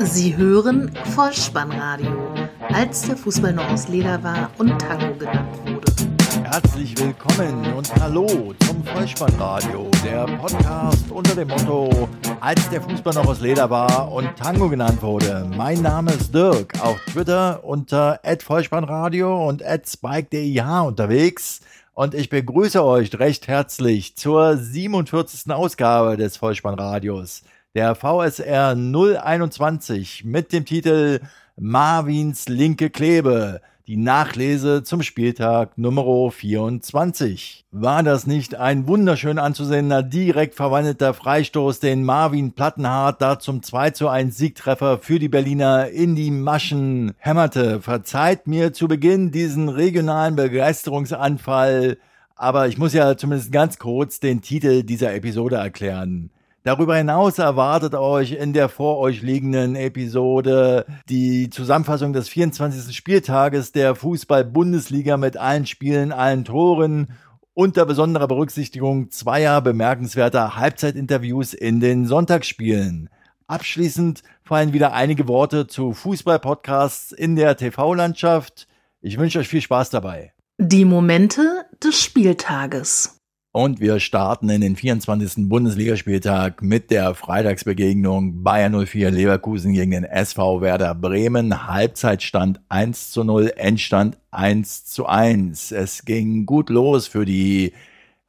Sie hören Vollspannradio, als der Fußball noch aus Leder war und Tango genannt wurde. Herzlich willkommen und hallo zum Vollspannradio, der Podcast unter dem Motto, als der Fußball noch aus Leder war und Tango genannt wurde. Mein Name ist Dirk, auf Twitter unter @vollspannradio und @spike.dih unterwegs. Und ich begrüße euch recht herzlich zur 47. Ausgabe des Vollspannradios der VSR 021 mit dem Titel Marvins linke Klebe. Die Nachlese zum Spieltag Nummer 24. War das nicht ein wunderschön anzusehender, direkt verwandelter Freistoß, den Marvin Plattenhardt da zum 2 zu 1 Siegtreffer für die Berliner in die Maschen hämmerte? Verzeiht mir zu Beginn diesen regionalen Begeisterungsanfall, aber ich muss ja zumindest ganz kurz den Titel dieser Episode erklären. Darüber hinaus erwartet euch in der vor euch liegenden Episode die Zusammenfassung des 24. Spieltages der Fußball-Bundesliga mit allen Spielen, allen Toren unter besonderer Berücksichtigung zweier bemerkenswerter Halbzeitinterviews in den Sonntagsspielen. Abschließend fallen wieder einige Worte zu Fußball-Podcasts in der TV-Landschaft. Ich wünsche euch viel Spaß dabei. Die Momente des Spieltages. Und wir starten in den 24. Bundesligaspieltag mit der Freitagsbegegnung Bayern 04 Leverkusen gegen den SV Werder Bremen. Halbzeitstand 1 zu 0, Endstand 1 zu 1. Es ging gut los für die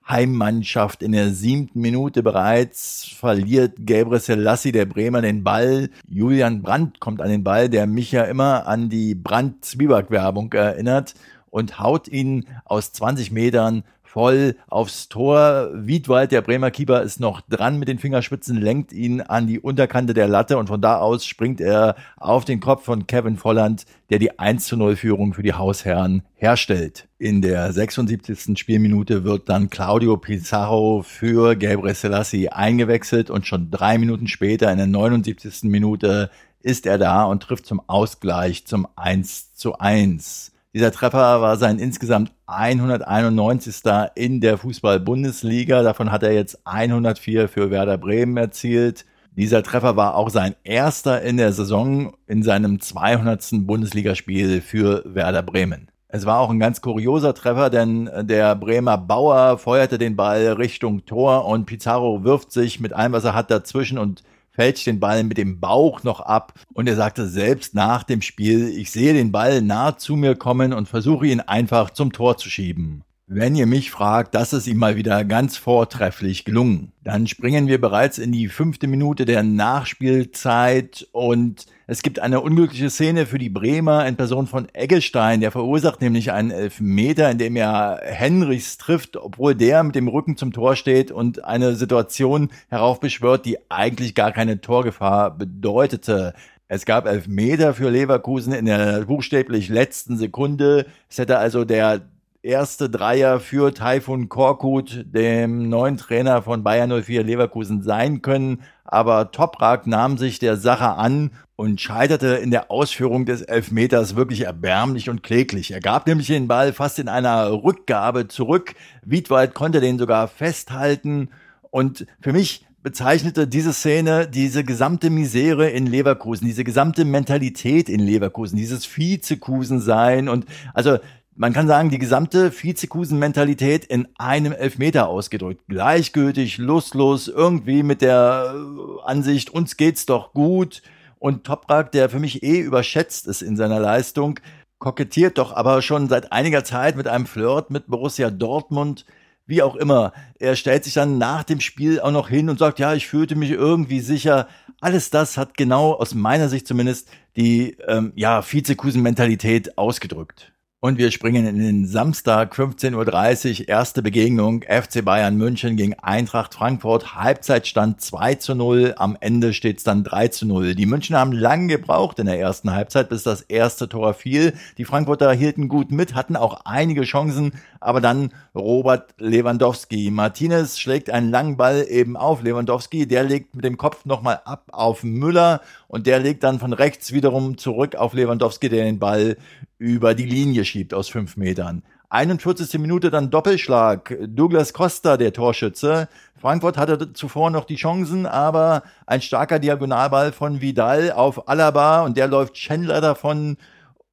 Heimmannschaft in der siebten Minute bereits verliert Gabriel Selassie der Bremer den Ball. Julian Brandt kommt an den Ball, der mich ja immer an die Brandt-Zwieback-Werbung erinnert und haut ihn aus 20 Metern voll aufs Tor. Wiedwald, der Bremer Keeper, ist noch dran mit den Fingerspitzen, lenkt ihn an die Unterkante der Latte und von da aus springt er auf den Kopf von Kevin Volland, der die 1 zu 0 Führung für die Hausherren herstellt. In der 76. Spielminute wird dann Claudio Pizarro für Gabriel Selassie eingewechselt und schon drei Minuten später in der 79. Minute ist er da und trifft zum Ausgleich zum 1 zu 1. Dieser Treffer war sein insgesamt 191. in der Fußball-Bundesliga. Davon hat er jetzt 104 für Werder Bremen erzielt. Dieser Treffer war auch sein erster in der Saison in seinem 200. Bundesligaspiel für Werder Bremen. Es war auch ein ganz kurioser Treffer, denn der Bremer Bauer feuerte den Ball Richtung Tor und Pizarro wirft sich mit allem, was er hat, dazwischen und fälscht den Ball mit dem Bauch noch ab und er sagte selbst nach dem Spiel, ich sehe den Ball nah zu mir kommen und versuche ihn einfach zum Tor zu schieben. Wenn ihr mich fragt, das ist ihm mal wieder ganz vortrefflich gelungen. Dann springen wir bereits in die fünfte Minute der Nachspielzeit und es gibt eine unglückliche Szene für die Bremer in Person von Eggestein. Der verursacht nämlich einen Elfmeter, in dem er Henrichs trifft, obwohl der mit dem Rücken zum Tor steht und eine Situation heraufbeschwört, die eigentlich gar keine Torgefahr bedeutete. Es gab Elfmeter für Leverkusen in der buchstäblich letzten Sekunde. Es hätte also der erste Dreier für Taifun Korkut, dem neuen Trainer von Bayern 04 Leverkusen sein können, aber Toprak nahm sich der Sache an und scheiterte in der Ausführung des Elfmeters wirklich erbärmlich und kläglich. Er gab nämlich den Ball fast in einer Rückgabe zurück. Wiedwald konnte den sogar festhalten und für mich bezeichnete diese Szene diese gesamte Misere in Leverkusen, diese gesamte Mentalität in Leverkusen, dieses Vizekusen sein und also man kann sagen, die gesamte Vizekusen-Mentalität in einem Elfmeter ausgedrückt. Gleichgültig, lustlos, irgendwie mit der äh, Ansicht, uns geht's doch gut. Und Toprak, der für mich eh überschätzt ist in seiner Leistung, kokettiert doch aber schon seit einiger Zeit mit einem Flirt mit Borussia Dortmund. Wie auch immer. Er stellt sich dann nach dem Spiel auch noch hin und sagt, ja, ich fühlte mich irgendwie sicher. Alles das hat genau aus meiner Sicht zumindest die ähm, ja, Vizekusen-Mentalität ausgedrückt. Und wir springen in den Samstag 15.30 Uhr, erste Begegnung FC Bayern München gegen Eintracht Frankfurt. Halbzeitstand 2 zu 0, am Ende steht es dann 3 zu 0. Die München haben lang gebraucht in der ersten Halbzeit, bis das erste Tor fiel. Die Frankfurter hielten gut mit, hatten auch einige Chancen, aber dann Robert Lewandowski. Martinez schlägt einen langen Ball eben auf Lewandowski, der legt mit dem Kopf nochmal ab auf Müller und der legt dann von rechts wiederum zurück auf Lewandowski, der den Ball über die Linie schiebt aus fünf Metern. 41. Minute dann Doppelschlag. Douglas Costa, der Torschütze, Frankfurt hatte zuvor noch die Chancen, aber ein starker Diagonalball von Vidal auf Alaba und der läuft Chandler davon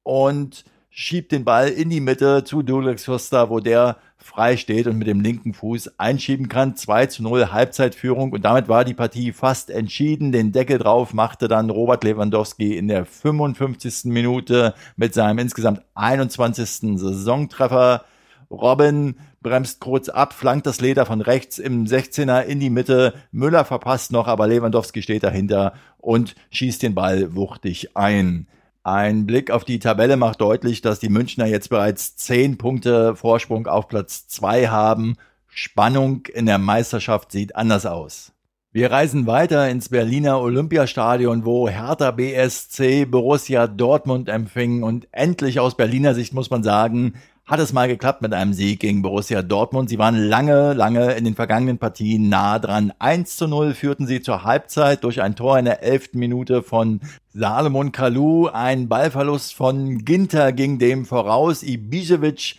und schiebt den Ball in die Mitte zu Douglas Costa, wo der frei steht und mit dem linken Fuß einschieben kann. 2 zu 0 Halbzeitführung und damit war die Partie fast entschieden. Den Deckel drauf machte dann Robert Lewandowski in der 55. Minute mit seinem insgesamt 21. Saisontreffer. Robin bremst kurz ab, flankt das Leder von rechts im 16er in die Mitte. Müller verpasst noch, aber Lewandowski steht dahinter und schießt den Ball wuchtig ein. Ein Blick auf die Tabelle macht deutlich, dass die Münchner jetzt bereits zehn Punkte Vorsprung auf Platz zwei haben. Spannung in der Meisterschaft sieht anders aus. Wir reisen weiter ins Berliner Olympiastadion, wo Hertha BSC Borussia Dortmund empfing und endlich aus Berliner Sicht muss man sagen, hat es mal geklappt mit einem Sieg gegen Borussia Dortmund. Sie waren lange, lange in den vergangenen Partien nah dran. 1 zu 0 führten sie zur Halbzeit durch ein Tor in der elften Minute von Salomon Kalou. Ein Ballverlust von Ginter ging dem voraus. Ibisevic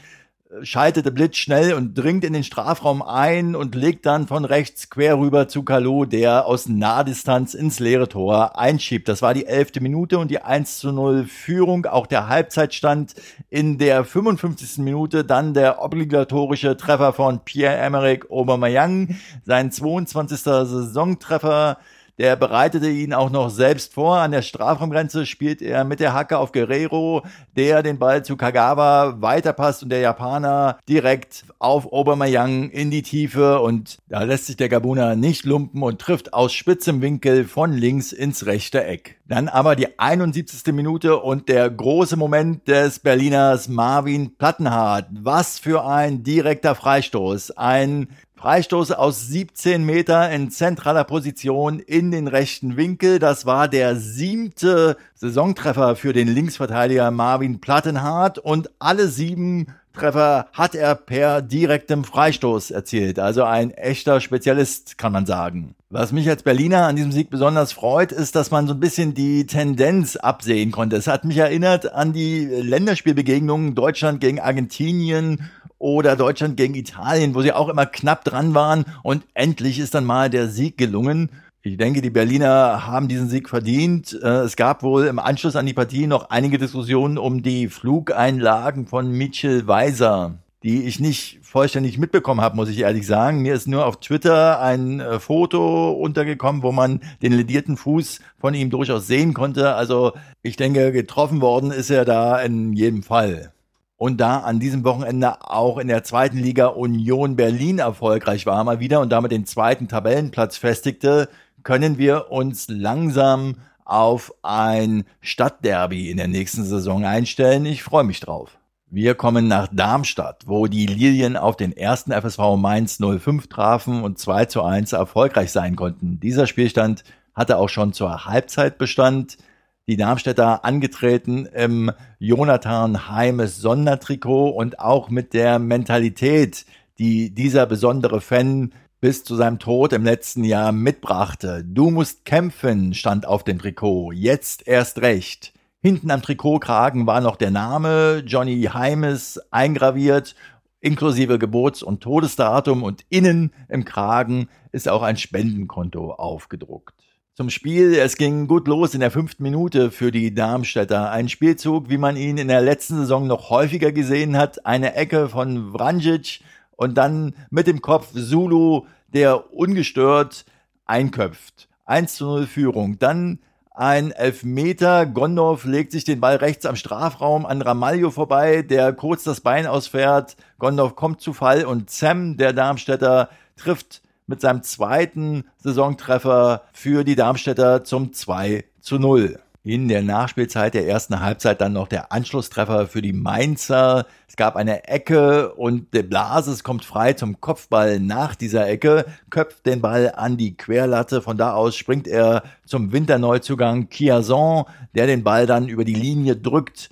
schaltete blitzschnell und dringt in den Strafraum ein und legt dann von rechts quer rüber zu Kalou, der aus Nahdistanz ins leere Tor einschiebt. Das war die elfte Minute und die 1 zu 0 Führung. Auch der Halbzeitstand in der 55. Minute. Dann der obligatorische Treffer von Pierre-Emerick Aubameyang. Sein 22. Saisontreffer der bereitete ihn auch noch selbst vor. An der Strafraumgrenze spielt er mit der Hacke auf Guerrero, der den Ball zu Kagawa weiterpasst und der Japaner direkt auf Obermayang in die Tiefe und da lässt sich der Gabuner nicht lumpen und trifft aus spitzem Winkel von links ins rechte Eck. Dann aber die 71. Minute und der große Moment des Berliners Marvin Plattenhardt. Was für ein direkter Freistoß. Ein Freistoß aus 17 Meter in zentraler Position in den rechten Winkel. Das war der siebte Saisontreffer für den Linksverteidiger Marvin Plattenhardt und alle sieben Treffer hat er per direktem Freistoß erzielt. Also ein echter Spezialist, kann man sagen. Was mich als Berliner an diesem Sieg besonders freut, ist, dass man so ein bisschen die Tendenz absehen konnte. Es hat mich erinnert an die Länderspielbegegnungen Deutschland gegen Argentinien oder Deutschland gegen Italien, wo sie auch immer knapp dran waren und endlich ist dann mal der Sieg gelungen. Ich denke, die Berliner haben diesen Sieg verdient. Äh, es gab wohl im Anschluss an die Partie noch einige Diskussionen um die Flugeinlagen von Mitchell Weiser, die ich nicht vollständig mitbekommen habe, muss ich ehrlich sagen. Mir ist nur auf Twitter ein äh, Foto untergekommen, wo man den ledierten Fuß von ihm durchaus sehen konnte. Also ich denke, getroffen worden ist er da in jedem Fall und da an diesem Wochenende auch in der zweiten Liga Union Berlin erfolgreich war mal wieder und damit den zweiten Tabellenplatz festigte, können wir uns langsam auf ein Stadtderby in der nächsten Saison einstellen. Ich freue mich drauf. Wir kommen nach Darmstadt, wo die Lilien auf den ersten FSV Mainz 05 trafen und 2 zu 1 erfolgreich sein konnten. Dieser Spielstand hatte auch schon zur Halbzeit Bestand die Darmstädter angetreten im Jonathan Heimes Sondertrikot und auch mit der Mentalität, die dieser besondere Fan bis zu seinem Tod im letzten Jahr mitbrachte. Du musst kämpfen, stand auf dem Trikot. Jetzt erst recht. Hinten am Trikotkragen war noch der Name Johnny Heimes eingraviert, inklusive Geburts- und Todesdatum und innen im Kragen ist auch ein Spendenkonto aufgedruckt zum Spiel. Es ging gut los in der fünften Minute für die Darmstädter. Ein Spielzug, wie man ihn in der letzten Saison noch häufiger gesehen hat. Eine Ecke von Vranjic und dann mit dem Kopf Zulu, der ungestört einköpft. 1 zu 0 Führung. Dann ein Elfmeter. Gondorf legt sich den Ball rechts am Strafraum an Ramalho vorbei, der kurz das Bein ausfährt. Gondorf kommt zu Fall und Sam, der Darmstädter, trifft mit seinem zweiten Saisontreffer für die Darmstädter zum 2 zu 0. In der Nachspielzeit der ersten Halbzeit dann noch der Anschlusstreffer für die Mainzer. Es gab eine Ecke und De Blasis kommt frei zum Kopfball nach dieser Ecke, köpft den Ball an die Querlatte. Von da aus springt er zum Winterneuzugang Chiazon, der den Ball dann über die Linie drückt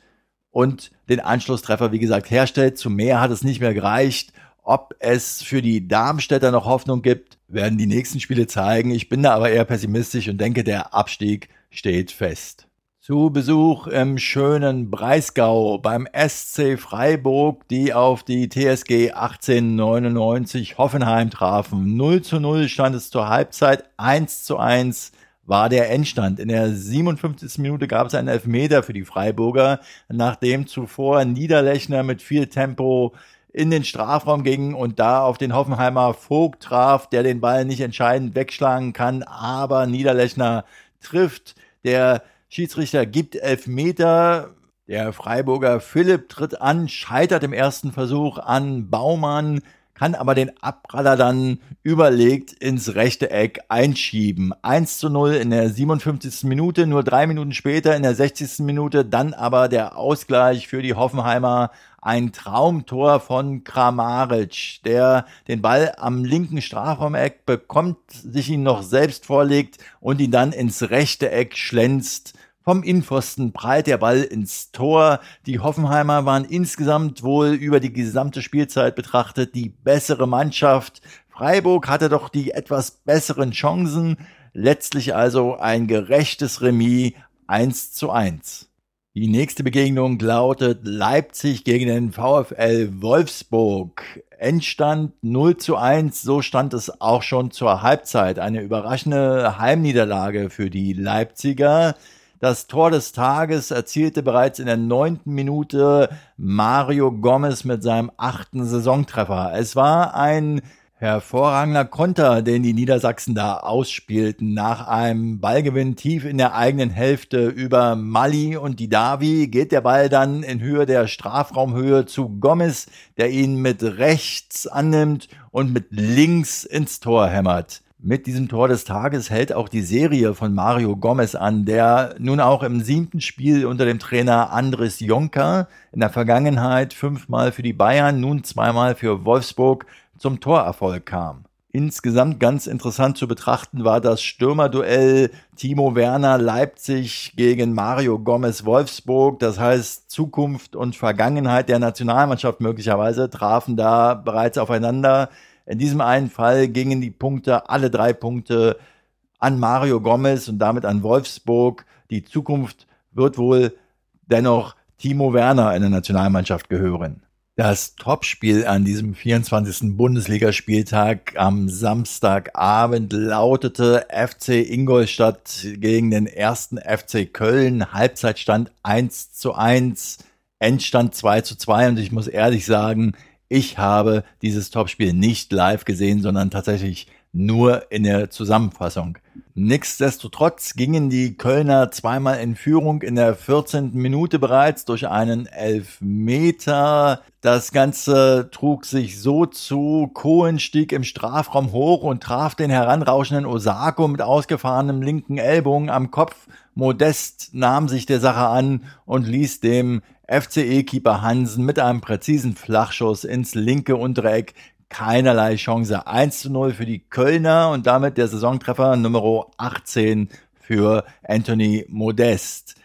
und den Anschlusstreffer, wie gesagt, herstellt. Zu mehr hat es nicht mehr gereicht ob es für die Darmstädter noch Hoffnung gibt, werden die nächsten Spiele zeigen. Ich bin da aber eher pessimistisch und denke, der Abstieg steht fest. zu Besuch im schönen Breisgau beim SC Freiburg, die auf die TSG 1899 Hoffenheim trafen. 0 zu 0 stand es zur Halbzeit, 1 zu 1 war der Endstand. In der 57. Minute gab es einen Elfmeter für die Freiburger, nachdem zuvor Niederlechner mit viel Tempo in den Strafraum ging und da auf den Hoffenheimer Vogt traf, der den Ball nicht entscheidend wegschlagen kann, aber Niederlechner trifft. Der Schiedsrichter gibt Elfmeter. Der Freiburger Philipp tritt an, scheitert im ersten Versuch an Baumann, kann aber den Abpraller dann überlegt ins rechte Eck einschieben. 1 zu 0 in der 57. Minute, nur drei Minuten später in der 60. Minute, dann aber der Ausgleich für die Hoffenheimer. Ein Traumtor von Kramaric, der den Ball am linken Strafraumeck bekommt, sich ihn noch selbst vorlegt und ihn dann ins rechte Eck schlänzt vom Innenpfosten prallt der Ball ins Tor. Die Hoffenheimer waren insgesamt wohl über die gesamte Spielzeit betrachtet die bessere Mannschaft. Freiburg hatte doch die etwas besseren Chancen. Letztlich also ein gerechtes Remis 1 zu 1. Die nächste Begegnung lautet Leipzig gegen den VfL Wolfsburg. Endstand 0 zu 1, so stand es auch schon zur Halbzeit. Eine überraschende Heimniederlage für die Leipziger. Das Tor des Tages erzielte bereits in der neunten Minute Mario Gomez mit seinem achten Saisontreffer. Es war ein hervorragender Konter, den die Niedersachsen da ausspielten. Nach einem Ballgewinn tief in der eigenen Hälfte über Mali und Didavi geht der Ball dann in Höhe der Strafraumhöhe zu Gomez, der ihn mit rechts annimmt und mit links ins Tor hämmert. Mit diesem Tor des Tages hält auch die Serie von Mario Gomez an, der nun auch im siebten Spiel unter dem Trainer Andres Jonker in der Vergangenheit fünfmal für die Bayern, nun zweimal für Wolfsburg zum Torerfolg kam. Insgesamt ganz interessant zu betrachten war das Stürmerduell Timo Werner Leipzig gegen Mario Gomez Wolfsburg. Das heißt, Zukunft und Vergangenheit der Nationalmannschaft möglicherweise trafen da bereits aufeinander. In diesem einen Fall gingen die Punkte, alle drei Punkte an Mario Gomez und damit an Wolfsburg. Die Zukunft wird wohl dennoch Timo Werner in der Nationalmannschaft gehören. Das Topspiel an diesem 24. Bundesligaspieltag am Samstagabend lautete FC Ingolstadt gegen den ersten FC Köln. Halbzeitstand 1 zu 1, Endstand 2 zu 2 und ich muss ehrlich sagen, ich habe dieses Topspiel nicht live gesehen, sondern tatsächlich nur in der Zusammenfassung. Nichtsdestotrotz gingen die Kölner zweimal in Führung in der 14. Minute bereits durch einen Elfmeter. Das Ganze trug sich so zu. Cohen stieg im Strafraum hoch und traf den heranrauschenden Osako mit ausgefahrenem linken Ellbogen am Kopf. Modest nahm sich der Sache an und ließ dem FCE-Keeper Hansen mit einem präzisen Flachschuss ins linke untere Eck keinerlei Chance. 1 zu 0 für die Kölner und damit der Saisontreffer Nummer 18 für Anthony Modest.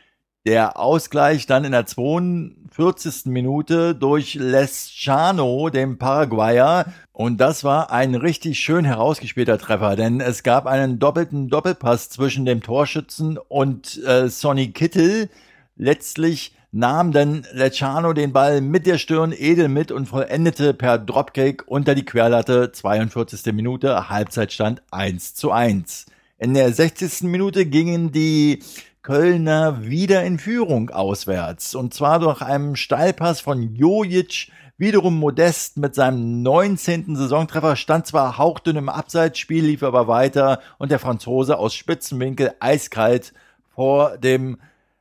Der Ausgleich dann in der 42. Minute durch Lescano, dem Paraguayer. Und das war ein richtig schön herausgespielter Treffer, denn es gab einen doppelten Doppelpass zwischen dem Torschützen und äh, Sonny Kittel. Letztlich nahm dann Lecciano den Ball mit der Stirn edel mit und vollendete per Dropkick unter die Querlatte 42. Minute, Halbzeitstand 1 zu 1. In der 60. Minute gingen die Kölner wieder in Führung auswärts und zwar durch einen Steilpass von Jojic, wiederum Modest mit seinem 19. Saisontreffer stand zwar hauchdünn im Abseitsspiel, lief aber weiter und der Franzose aus Spitzenwinkel eiskalt vor dem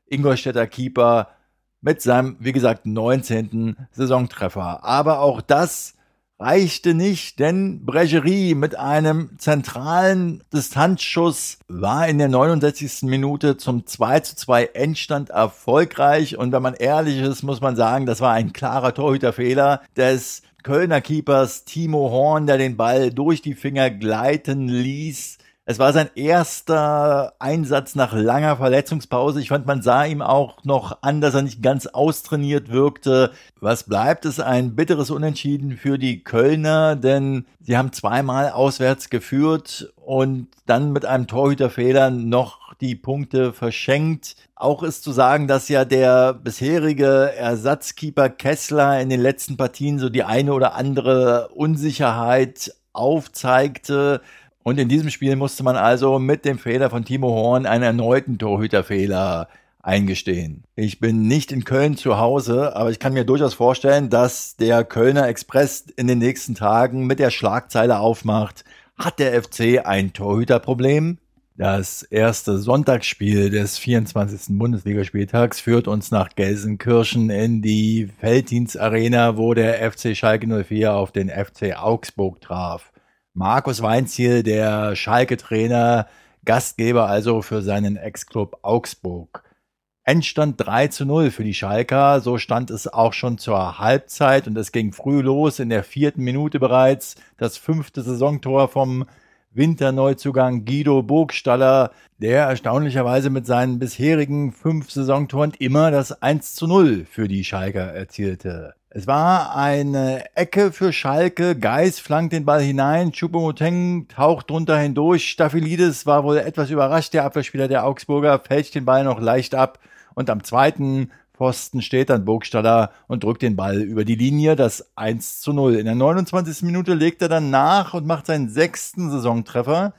Ingolstädter Keeper mit seinem, wie gesagt, 19. Saisontreffer. Aber auch das reichte nicht, denn Bregerie mit einem zentralen Distanzschuss war in der 69. Minute zum 2 zu 2 Endstand erfolgreich. Und wenn man ehrlich ist, muss man sagen, das war ein klarer Torhüterfehler des Kölner Keepers Timo Horn, der den Ball durch die Finger gleiten ließ. Es war sein erster Einsatz nach langer Verletzungspause. Ich fand, man sah ihm auch noch an, dass er nicht ganz austrainiert wirkte. Was bleibt, ist ein bitteres Unentschieden für die Kölner, denn sie haben zweimal auswärts geführt und dann mit einem Torhüterfehler noch die Punkte verschenkt. Auch ist zu sagen, dass ja der bisherige Ersatzkeeper Kessler in den letzten Partien so die eine oder andere Unsicherheit aufzeigte. Und in diesem Spiel musste man also mit dem Fehler von Timo Horn einen erneuten Torhüterfehler eingestehen. Ich bin nicht in Köln zu Hause, aber ich kann mir durchaus vorstellen, dass der Kölner Express in den nächsten Tagen mit der Schlagzeile aufmacht, hat der FC ein Torhüterproblem? Das erste Sonntagsspiel des 24. Bundesligaspieltags führt uns nach Gelsenkirchen in die Felddienstarena, wo der FC Schalke 04 auf den FC Augsburg traf. Markus Weinziel, der Schalke-Trainer, Gastgeber also für seinen Ex-Club Augsburg. Endstand 3 zu 0 für die Schalker. So stand es auch schon zur Halbzeit und es ging früh los in der vierten Minute bereits. Das fünfte Saisontor vom Winterneuzugang Guido Burgstaller, der erstaunlicherweise mit seinen bisherigen fünf Saisontoren immer das 1 zu 0 für die Schalker erzielte. Es war eine Ecke für Schalke. Geis flankt den Ball hinein. Chupomoteng taucht drunter hindurch. Staphylidis war wohl etwas überrascht. Der Abwehrspieler der Augsburger fälscht den Ball noch leicht ab. Und am zweiten Pfosten steht dann Burgstaller und drückt den Ball über die Linie, das 1 zu 0. In der 29. Minute legt er dann nach und macht seinen sechsten Saisontreffer.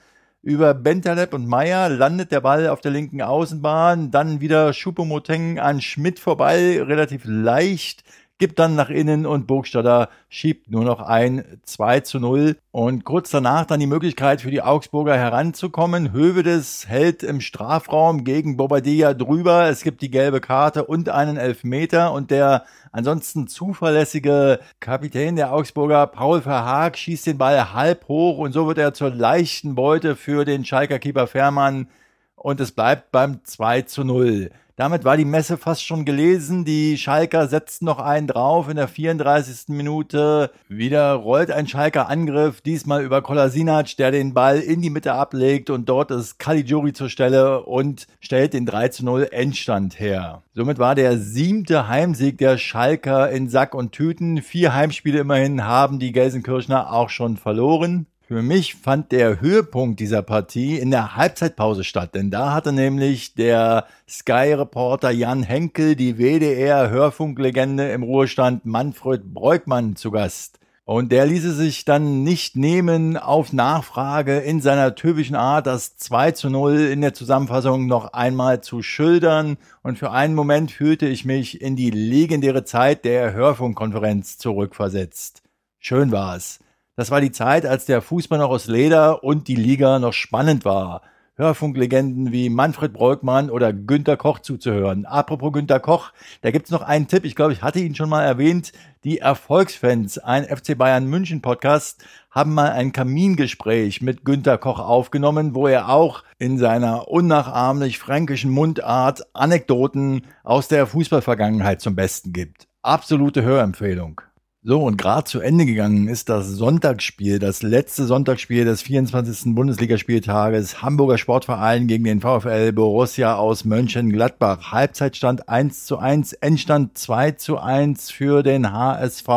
Über Bentaleb und Meyer landet der Ball auf der linken Außenbahn, dann wieder Schupomoteng an Schmidt vorbei, relativ leicht gibt dann nach innen und Burgstaller schiebt nur noch ein 2 zu 0. Und kurz danach dann die Möglichkeit für die Augsburger heranzukommen. Hövedes hält im Strafraum gegen Bobadilla drüber. Es gibt die gelbe Karte und einen Elfmeter und der ansonsten zuverlässige Kapitän der Augsburger, Paul Verhaag, schießt den Ball halb hoch und so wird er zur leichten Beute für den Schalker Keeper Fährmann und es bleibt beim 2 zu 0. Damit war die Messe fast schon gelesen. Die Schalker setzten noch einen drauf in der 34. Minute. Wieder rollt ein Schalker Angriff, diesmal über Kolasinac, der den Ball in die Mitte ablegt und dort ist Caligiuri zur Stelle und stellt den 3 zu 0 Endstand her. Somit war der siebte Heimsieg der Schalker in Sack und Tüten. Vier Heimspiele immerhin haben die Gelsenkirchner auch schon verloren. Für mich fand der Höhepunkt dieser Partie in der Halbzeitpause statt, denn da hatte nämlich der Sky-Reporter Jan Henkel die WDR-Hörfunklegende im Ruhestand Manfred Breukmann zu Gast. Und der ließe sich dann nicht nehmen, auf Nachfrage in seiner typischen Art das 2 zu 0 in der Zusammenfassung noch einmal zu schildern. Und für einen Moment fühlte ich mich in die legendäre Zeit der Hörfunkkonferenz zurückversetzt. Schön war es. Das war die Zeit, als der Fußball noch aus Leder und die Liga noch spannend war. Hörfunklegenden wie Manfred Breukmann oder Günter Koch zuzuhören. Apropos Günter Koch, da gibt's noch einen Tipp. Ich glaube, ich hatte ihn schon mal erwähnt. Die Erfolgsfans, ein FC Bayern München Podcast, haben mal ein Kamingespräch mit Günter Koch aufgenommen, wo er auch in seiner unnachahmlich fränkischen Mundart Anekdoten aus der Fußballvergangenheit zum Besten gibt. Absolute Hörempfehlung. So, und gerade zu Ende gegangen ist das Sonntagsspiel, das letzte Sonntagsspiel des 24. Bundesligaspieltages. Hamburger Sportverein gegen den VfL Borussia aus Mönchengladbach. Halbzeitstand 1 zu 1, Endstand 2 zu 1 für den HSV.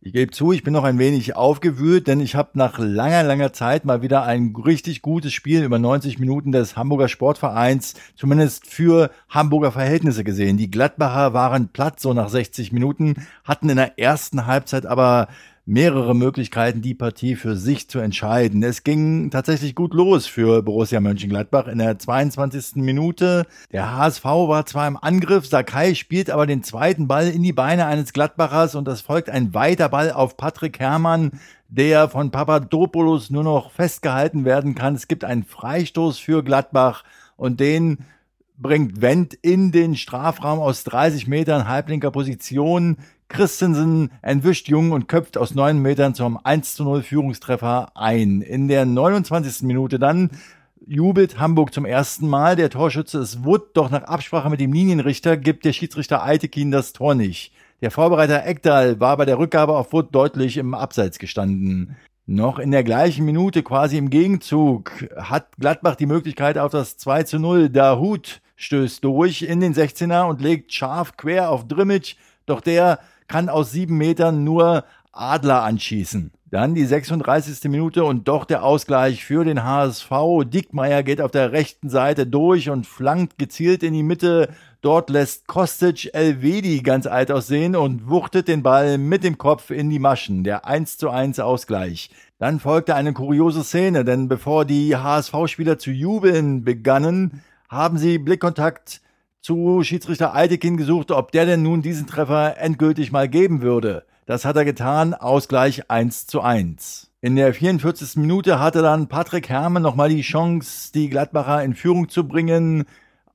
Ich gebe zu, ich bin noch ein wenig aufgewühlt, denn ich habe nach langer, langer Zeit mal wieder ein richtig gutes Spiel über 90 Minuten des Hamburger Sportvereins, zumindest für Hamburger Verhältnisse gesehen. Die Gladbacher waren platt so nach 60 Minuten, hatten in der ersten Halbzeit aber mehrere Möglichkeiten, die Partie für sich zu entscheiden. Es ging tatsächlich gut los für Borussia Mönchengladbach in der 22. Minute. Der HSV war zwar im Angriff, Sakai spielt aber den zweiten Ball in die Beine eines Gladbachers und es folgt ein weiter Ball auf Patrick Herrmann, der von Papadopoulos nur noch festgehalten werden kann. Es gibt einen Freistoß für Gladbach und den bringt Wendt in den Strafraum aus 30 Metern halblinker Position. Christensen entwischt Jung und köpft aus neun Metern zum 1 zu 0 Führungstreffer ein. In der 29. Minute dann jubelt Hamburg zum ersten Mal. Der Torschütze ist Wood, doch nach Absprache mit dem Linienrichter gibt der Schiedsrichter Eitekin das Tor nicht. Der Vorbereiter Ekdal war bei der Rückgabe auf Wood deutlich im Abseits gestanden. Noch in der gleichen Minute, quasi im Gegenzug, hat Gladbach die Möglichkeit auf das 2 zu 0. Dahut stößt durch in den 16er und legt scharf quer auf Drimmitsch, doch der kann aus sieben Metern nur Adler anschießen. Dann die 36. Minute und doch der Ausgleich für den HSV. Dickmeier geht auf der rechten Seite durch und flankt gezielt in die Mitte. Dort lässt Kostic Elvedi ganz alt aussehen und wuchtet den Ball mit dem Kopf in die Maschen. Der 1 zu 1 Ausgleich. Dann folgte eine kuriose Szene, denn bevor die HSV-Spieler zu jubeln begannen, haben sie Blickkontakt zu Schiedsrichter Eidekin gesucht, ob der denn nun diesen Treffer endgültig mal geben würde. Das hat er getan. Ausgleich 1 zu 1. In der 44. Minute hatte dann Patrick Herrmann nochmal die Chance, die Gladbacher in Führung zu bringen.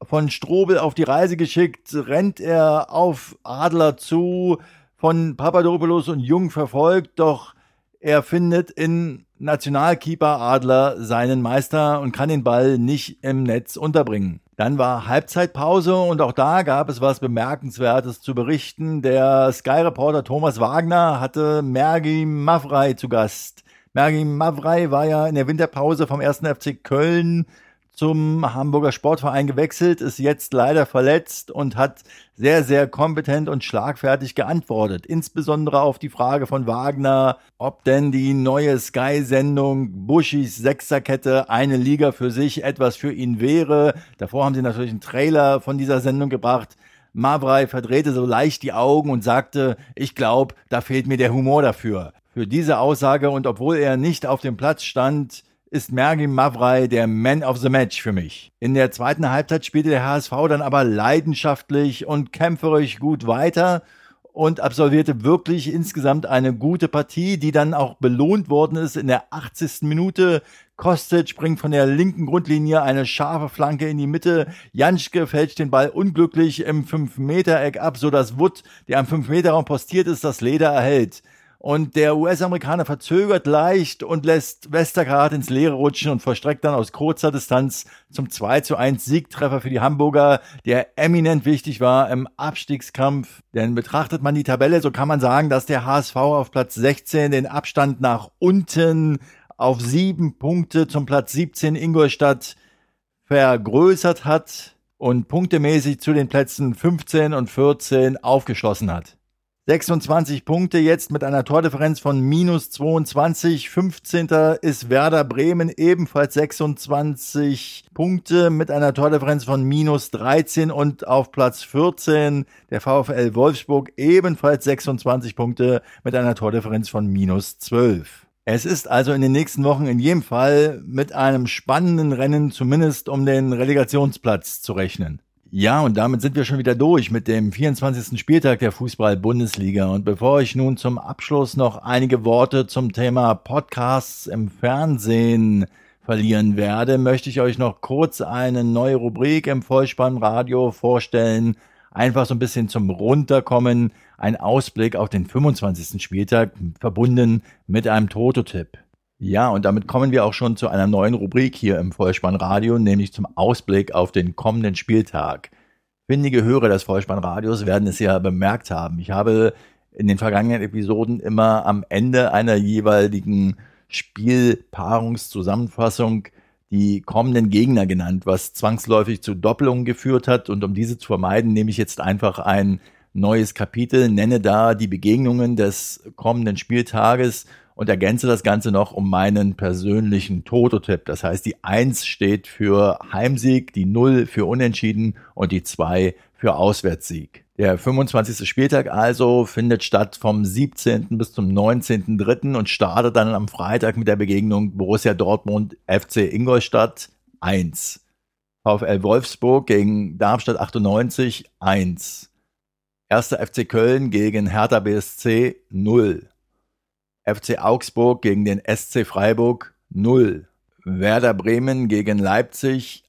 Von Strobel auf die Reise geschickt, rennt er auf Adler zu, von Papadopoulos und Jung verfolgt, doch er findet in Nationalkeeper Adler seinen Meister und kann den Ball nicht im Netz unterbringen. Dann war Halbzeitpause und auch da gab es was Bemerkenswertes zu berichten. Der Sky-Reporter Thomas Wagner hatte Mergi Mavrei zu Gast. Mergi Mavrei war ja in der Winterpause vom 1. FC Köln zum Hamburger Sportverein gewechselt, ist jetzt leider verletzt und hat sehr, sehr kompetent und schlagfertig geantwortet. Insbesondere auf die Frage von Wagner, ob denn die neue Sky-Sendung Buschis Sechserkette eine Liga für sich etwas für ihn wäre. Davor haben sie natürlich einen Trailer von dieser Sendung gebracht. Mavrei verdrehte so leicht die Augen und sagte, ich glaube, da fehlt mir der Humor dafür. Für diese Aussage und obwohl er nicht auf dem Platz stand, ist Mergim Mavrei der Man of the Match für mich. In der zweiten Halbzeit spielte der HSV dann aber leidenschaftlich und kämpferisch gut weiter und absolvierte wirklich insgesamt eine gute Partie, die dann auch belohnt worden ist in der 80. Minute. Kostic bringt von der linken Grundlinie eine scharfe Flanke in die Mitte. Janschke fälscht den Ball unglücklich im 5-Meter-Eck ab, sodass Wood, der am 5-Meter-Raum postiert ist, das Leder erhält. Und der US-Amerikaner verzögert leicht und lässt Westergaard ins Leere rutschen und verstreckt dann aus kurzer Distanz zum 2 zu 1 Siegtreffer für die Hamburger, der eminent wichtig war im Abstiegskampf. Denn betrachtet man die Tabelle, so kann man sagen, dass der HSV auf Platz 16 den Abstand nach unten auf sieben Punkte zum Platz 17 Ingolstadt vergrößert hat und punktemäßig zu den Plätzen 15 und 14 aufgeschlossen hat. 26 Punkte jetzt mit einer Tordifferenz von minus 22. 15. ist Werder Bremen ebenfalls 26 Punkte mit einer Tordifferenz von minus 13 und auf Platz 14 der VfL Wolfsburg ebenfalls 26 Punkte mit einer Tordifferenz von minus 12. Es ist also in den nächsten Wochen in jedem Fall mit einem spannenden Rennen zumindest um den Relegationsplatz zu rechnen. Ja, und damit sind wir schon wieder durch mit dem 24. Spieltag der Fußball-Bundesliga. Und bevor ich nun zum Abschluss noch einige Worte zum Thema Podcasts im Fernsehen verlieren werde, möchte ich euch noch kurz eine neue Rubrik im Vollspannradio vorstellen. Einfach so ein bisschen zum Runterkommen. Ein Ausblick auf den 25. Spieltag verbunden mit einem Tototipp. Ja, und damit kommen wir auch schon zu einer neuen Rubrik hier im Vollspannradio, nämlich zum Ausblick auf den kommenden Spieltag. Findige Hörer des Vollspannradios werden es ja bemerkt haben. Ich habe in den vergangenen Episoden immer am Ende einer jeweiligen Spielpaarungszusammenfassung die kommenden Gegner genannt, was zwangsläufig zu Doppelungen geführt hat. Und um diese zu vermeiden, nehme ich jetzt einfach ein neues Kapitel, nenne da die Begegnungen des kommenden Spieltages und ergänze das Ganze noch um meinen persönlichen Toto-Tipp. Das heißt, die 1 steht für Heimsieg, die 0 für Unentschieden und die 2 für Auswärtssieg. Der 25. Spieltag also findet statt vom 17. bis zum 19.3. und startet dann am Freitag mit der Begegnung Borussia Dortmund FC Ingolstadt 1. VfL Wolfsburg gegen Darmstadt 98 1. Erster FC Köln gegen Hertha BSC 0. FC Augsburg gegen den SC Freiburg 0. Werder Bremen gegen Leipzig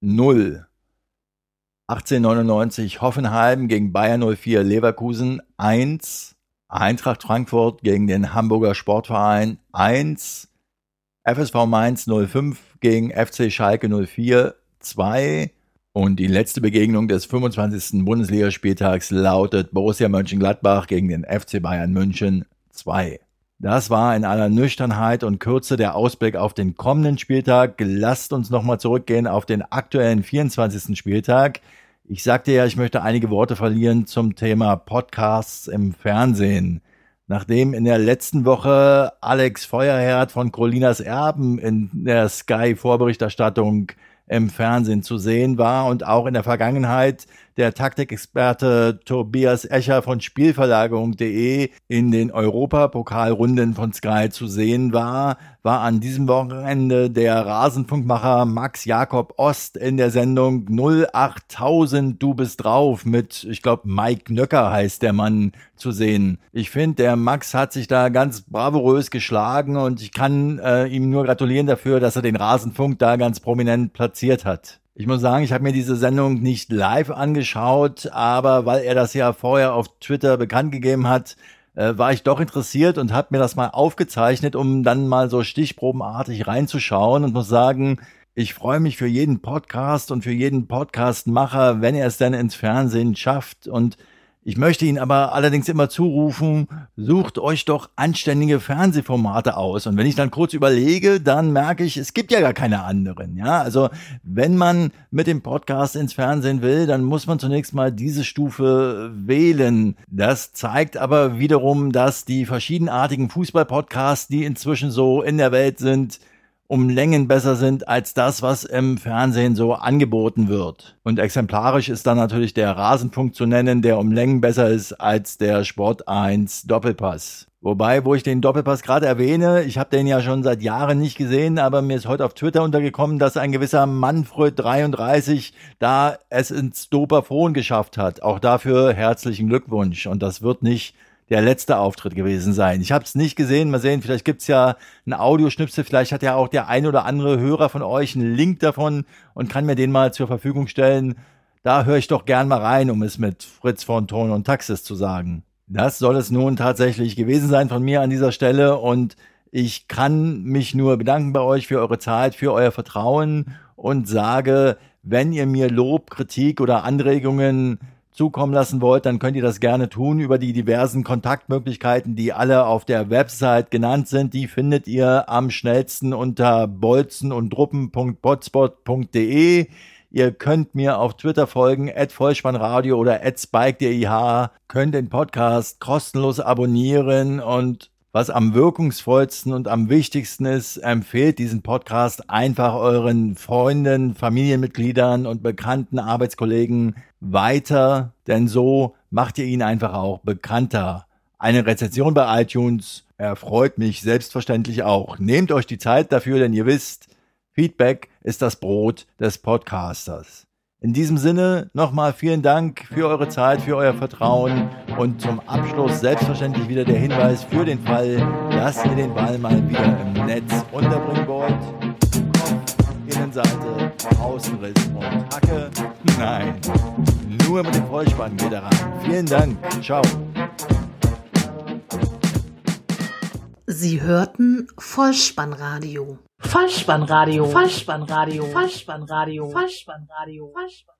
0. 1899 Hoffenheim gegen Bayern 04 Leverkusen 1. Eintracht Frankfurt gegen den Hamburger Sportverein 1. FSV Mainz 05 gegen FC Schalke 04 2. Und die letzte Begegnung des 25. Bundesligaspieltags lautet Borussia Mönchengladbach gegen den FC Bayern München 2. Das war in aller Nüchternheit und Kürze der Ausblick auf den kommenden Spieltag. Lasst uns nochmal zurückgehen auf den aktuellen 24. Spieltag. Ich sagte ja, ich möchte einige Worte verlieren zum Thema Podcasts im Fernsehen. Nachdem in der letzten Woche Alex Feuerherd von Colinas Erben in der Sky-Vorberichterstattung im Fernsehen zu sehen war und auch in der Vergangenheit der Taktikexperte Tobias Escher von Spielverlagerung.de in den Europapokalrunden von Sky zu sehen war, war an diesem Wochenende der Rasenfunkmacher Max Jakob Ost in der Sendung 08000 Du bist drauf mit, ich glaube, Mike Nöcker heißt der Mann zu sehen. Ich finde, der Max hat sich da ganz bravourös geschlagen und ich kann äh, ihm nur gratulieren dafür, dass er den Rasenfunk da ganz prominent platziert hat. Ich muss sagen, ich habe mir diese Sendung nicht live angeschaut, aber weil er das ja vorher auf Twitter bekannt gegeben hat, äh, war ich doch interessiert und habe mir das mal aufgezeichnet, um dann mal so stichprobenartig reinzuschauen und muss sagen, ich freue mich für jeden Podcast und für jeden Podcastmacher, wenn er es denn ins Fernsehen schafft. Und ich möchte Ihnen aber allerdings immer zurufen, sucht euch doch anständige Fernsehformate aus. Und wenn ich dann kurz überlege, dann merke ich, es gibt ja gar keine anderen. Ja, also wenn man mit dem Podcast ins Fernsehen will, dann muss man zunächst mal diese Stufe wählen. Das zeigt aber wiederum, dass die verschiedenartigen Fußballpodcasts, die inzwischen so in der Welt sind, um Längen besser sind als das, was im Fernsehen so angeboten wird. Und exemplarisch ist dann natürlich der Rasenpunkt zu nennen, der um Längen besser ist als der Sport 1 Doppelpass. Wobei, wo ich den Doppelpass gerade erwähne, ich habe den ja schon seit Jahren nicht gesehen, aber mir ist heute auf Twitter untergekommen, dass ein gewisser Manfred 33 da es ins Doperphon geschafft hat. Auch dafür herzlichen Glückwunsch. Und das wird nicht der letzte Auftritt gewesen sein. Ich habe es nicht gesehen. Mal sehen, vielleicht gibt's ja ein Audioschnipsel. Vielleicht hat ja auch der ein oder andere Hörer von euch einen Link davon und kann mir den mal zur Verfügung stellen. Da höre ich doch gern mal rein, um es mit Fritz von Ton und Taxis zu sagen. Das soll es nun tatsächlich gewesen sein von mir an dieser Stelle und ich kann mich nur bedanken bei euch für eure Zeit, für euer Vertrauen und sage, wenn ihr mir Lob, Kritik oder Anregungen zukommen lassen wollt, dann könnt ihr das gerne tun über die diversen Kontaktmöglichkeiten, die alle auf der Website genannt sind. Die findet ihr am schnellsten unter bolzen und druppen.potspot.de. Ihr könnt mir auf Twitter folgen, at Vollspannradio oder at spike.dih, könnt den Podcast kostenlos abonnieren und was am wirkungsvollsten und am wichtigsten ist, empfehlt diesen Podcast einfach euren Freunden, Familienmitgliedern und bekannten Arbeitskollegen weiter, denn so macht ihr ihn einfach auch bekannter. Eine Rezension bei iTunes erfreut mich selbstverständlich auch. Nehmt euch die Zeit dafür, denn ihr wisst, Feedback ist das Brot des Podcasters. In diesem Sinne nochmal vielen Dank für eure Zeit, für euer Vertrauen und zum Abschluss selbstverständlich wieder der Hinweis für den Fall, dass ihr den Ball mal wieder im Netz unterbringen wollt. Innenseite, Außenriss und Hacke. Nein, nur mit dem Vollspann geht er ran. Vielen Dank. Ciao. Sie hörten Vollspannradio. Vollspannradio. Vollspannradio. Vollspannradio. Vollspannradio. Vollspann